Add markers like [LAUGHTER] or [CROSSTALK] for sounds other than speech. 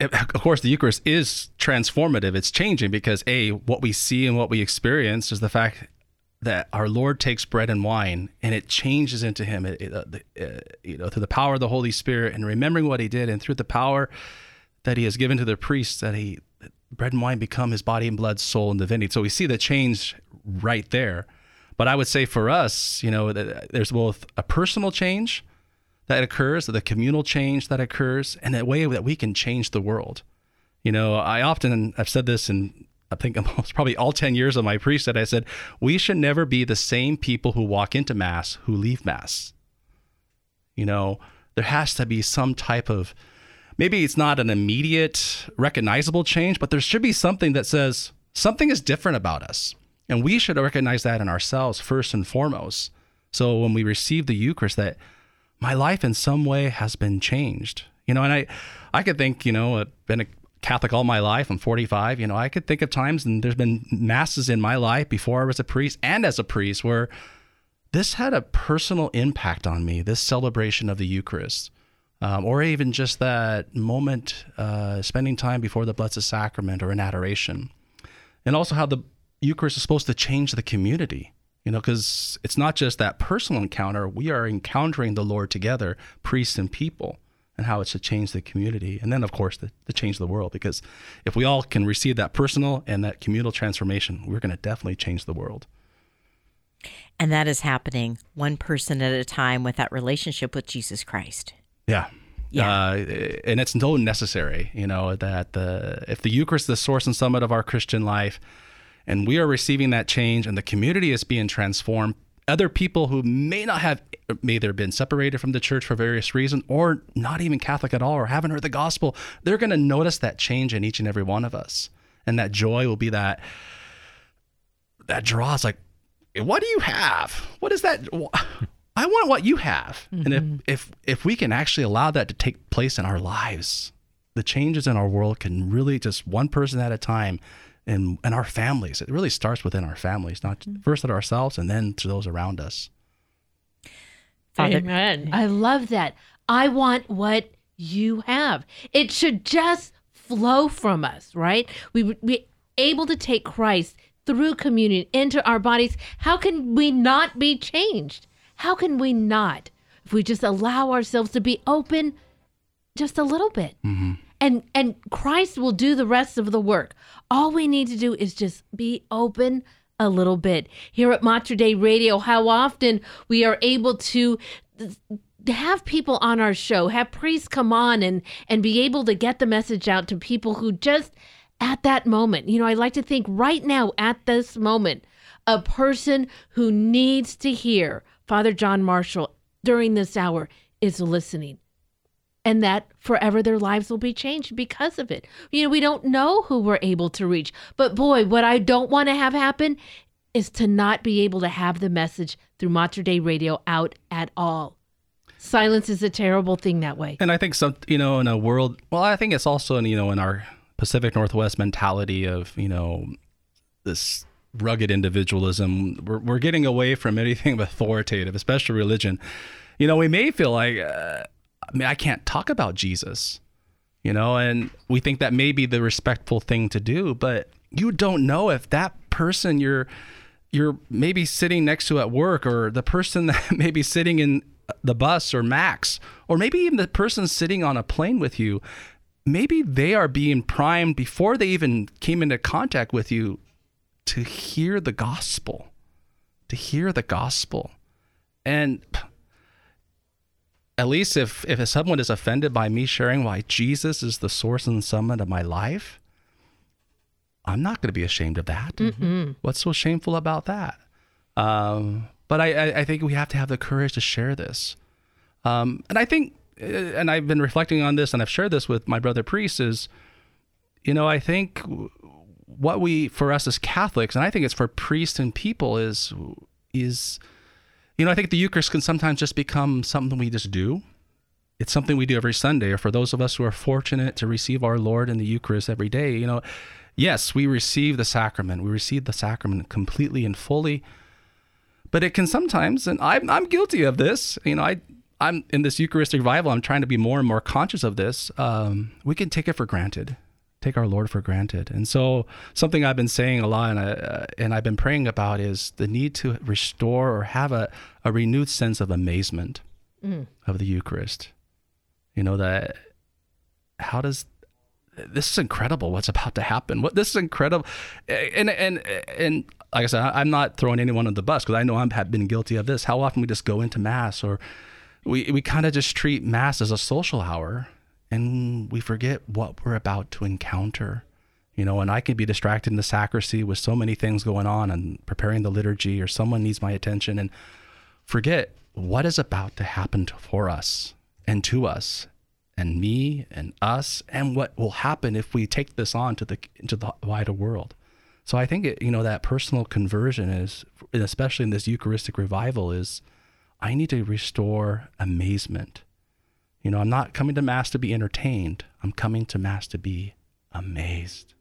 of course, the Eucharist is transformative. It's changing because a what we see and what we experience is the fact that our Lord takes bread and wine and it changes into Him. It, it, uh, uh, you know, through the power of the Holy Spirit and remembering what He did, and through the power that He has given to the priests, that He bread and wine become His body and blood, soul and divinity. So we see the change right there. But I would say for us, you know, there's both a personal change that occurs, the communal change that occurs, and a way that we can change the world. You know, I often I've said this in I think [LAUGHS] almost probably all 10 years of my priesthood, I said, we should never be the same people who walk into Mass who leave Mass. You know, there has to be some type of, maybe it's not an immediate recognizable change, but there should be something that says something is different about us. And we should recognize that in ourselves first and foremost. So when we receive the Eucharist, that my life in some way has been changed. You know, and I, I could think, you know, I've been a Catholic all my life. I'm 45. You know, I could think of times, and there's been masses in my life before I was a priest and as a priest where this had a personal impact on me. This celebration of the Eucharist, um, or even just that moment, uh, spending time before the Blessed Sacrament or in adoration, and also how the Eucharist is supposed to change the community. You know, because it's not just that personal encounter. We are encountering the Lord together, priests and people and how it should change the community. And then, of course, to, to change the world. Because if we all can receive that personal and that communal transformation, we're going to definitely change the world. And that is happening one person at a time with that relationship with Jesus Christ. Yeah. Yeah. Uh, and it's no necessary, you know, that the if the Eucharist is the source and summit of our Christian life, and we are receiving that change, and the community is being transformed, other people who may not have may either been separated from the church for various reasons or not even Catholic at all or haven't heard the gospel, they're going to notice that change in each and every one of us. And that joy will be that that draws like what do you have? What is that I want what you have. Mm-hmm. And if, mm-hmm. if if we can actually allow that to take place in our lives, the changes in our world can really just one person at a time and and our families. It really starts within our families, not mm-hmm. first at ourselves and then to those around us. Father, Amen. I love that. I want what you have. It should just flow from us, right? We would be able to take Christ through communion into our bodies. How can we not be changed? How can we not? If we just allow ourselves to be open just a little bit. Mm-hmm and and Christ will do the rest of the work. All we need to do is just be open a little bit. Here at Mater Dei Radio, how often we are able to have people on our show, have priests come on and and be able to get the message out to people who just at that moment, you know, I like to think right now at this moment, a person who needs to hear Father John Marshall during this hour is listening and that forever their lives will be changed because of it. You know, we don't know who we're able to reach. But boy, what I don't want to have happen is to not be able to have the message through Mater Dei Radio out at all. Silence is a terrible thing that way. And I think some, you know, in a world, well, I think it's also in, you know, in our Pacific Northwest mentality of, you know, this rugged individualism, we're, we're getting away from anything [LAUGHS] authoritative, especially religion. You know, we may feel like, uh, I mean, I can't talk about Jesus, you know, and we think that may be the respectful thing to do, but you don't know if that person you're you're maybe sitting next to at work or the person [LAUGHS] that may be sitting in the bus or Max or maybe even the person sitting on a plane with you maybe they are being primed before they even came into contact with you to hear the gospel to hear the gospel. And at least if if someone is offended by me sharing why Jesus is the source and summit of my life, I'm not going to be ashamed of that. Mm-hmm. What's so shameful about that? Um, but I, I, think we have to have the courage to share this. Um, and I think, uh, and I've been reflecting on this, and I've shared this with my brother priest. Is, you know, I think what we for us as Catholics, and I think it's for priests and people, is is you know, I think the Eucharist can sometimes just become something we just do. It's something we do every Sunday, or for those of us who are fortunate to receive our Lord in the Eucharist every day, you know, yes, we receive the sacrament. We receive the sacrament completely and fully. But it can sometimes, and I'm, I'm guilty of this, you know, I, I'm in this Eucharistic revival. I'm trying to be more and more conscious of this. Um, we can take it for granted, take our Lord for granted. And so, something I've been saying a lot and, I, uh, and I've been praying about is the need to restore or have a, a renewed sense of amazement mm. of the Eucharist. You know that how does this is incredible what's about to happen what this is incredible and and and like i said i'm not throwing anyone on the bus because i know i have been guilty of this how often we just go into mass or we, we kind of just treat mass as a social hour and we forget what we're about to encounter you know and i can be distracted in the sacristy with so many things going on and preparing the liturgy or someone needs my attention and forget what is about to happen for us and to us and me and us and what will happen if we take this on to the into the wider world. So I think it, you know that personal conversion is, especially in this Eucharistic revival, is I need to restore amazement. You know, I'm not coming to mass to be entertained. I'm coming to mass to be amazed.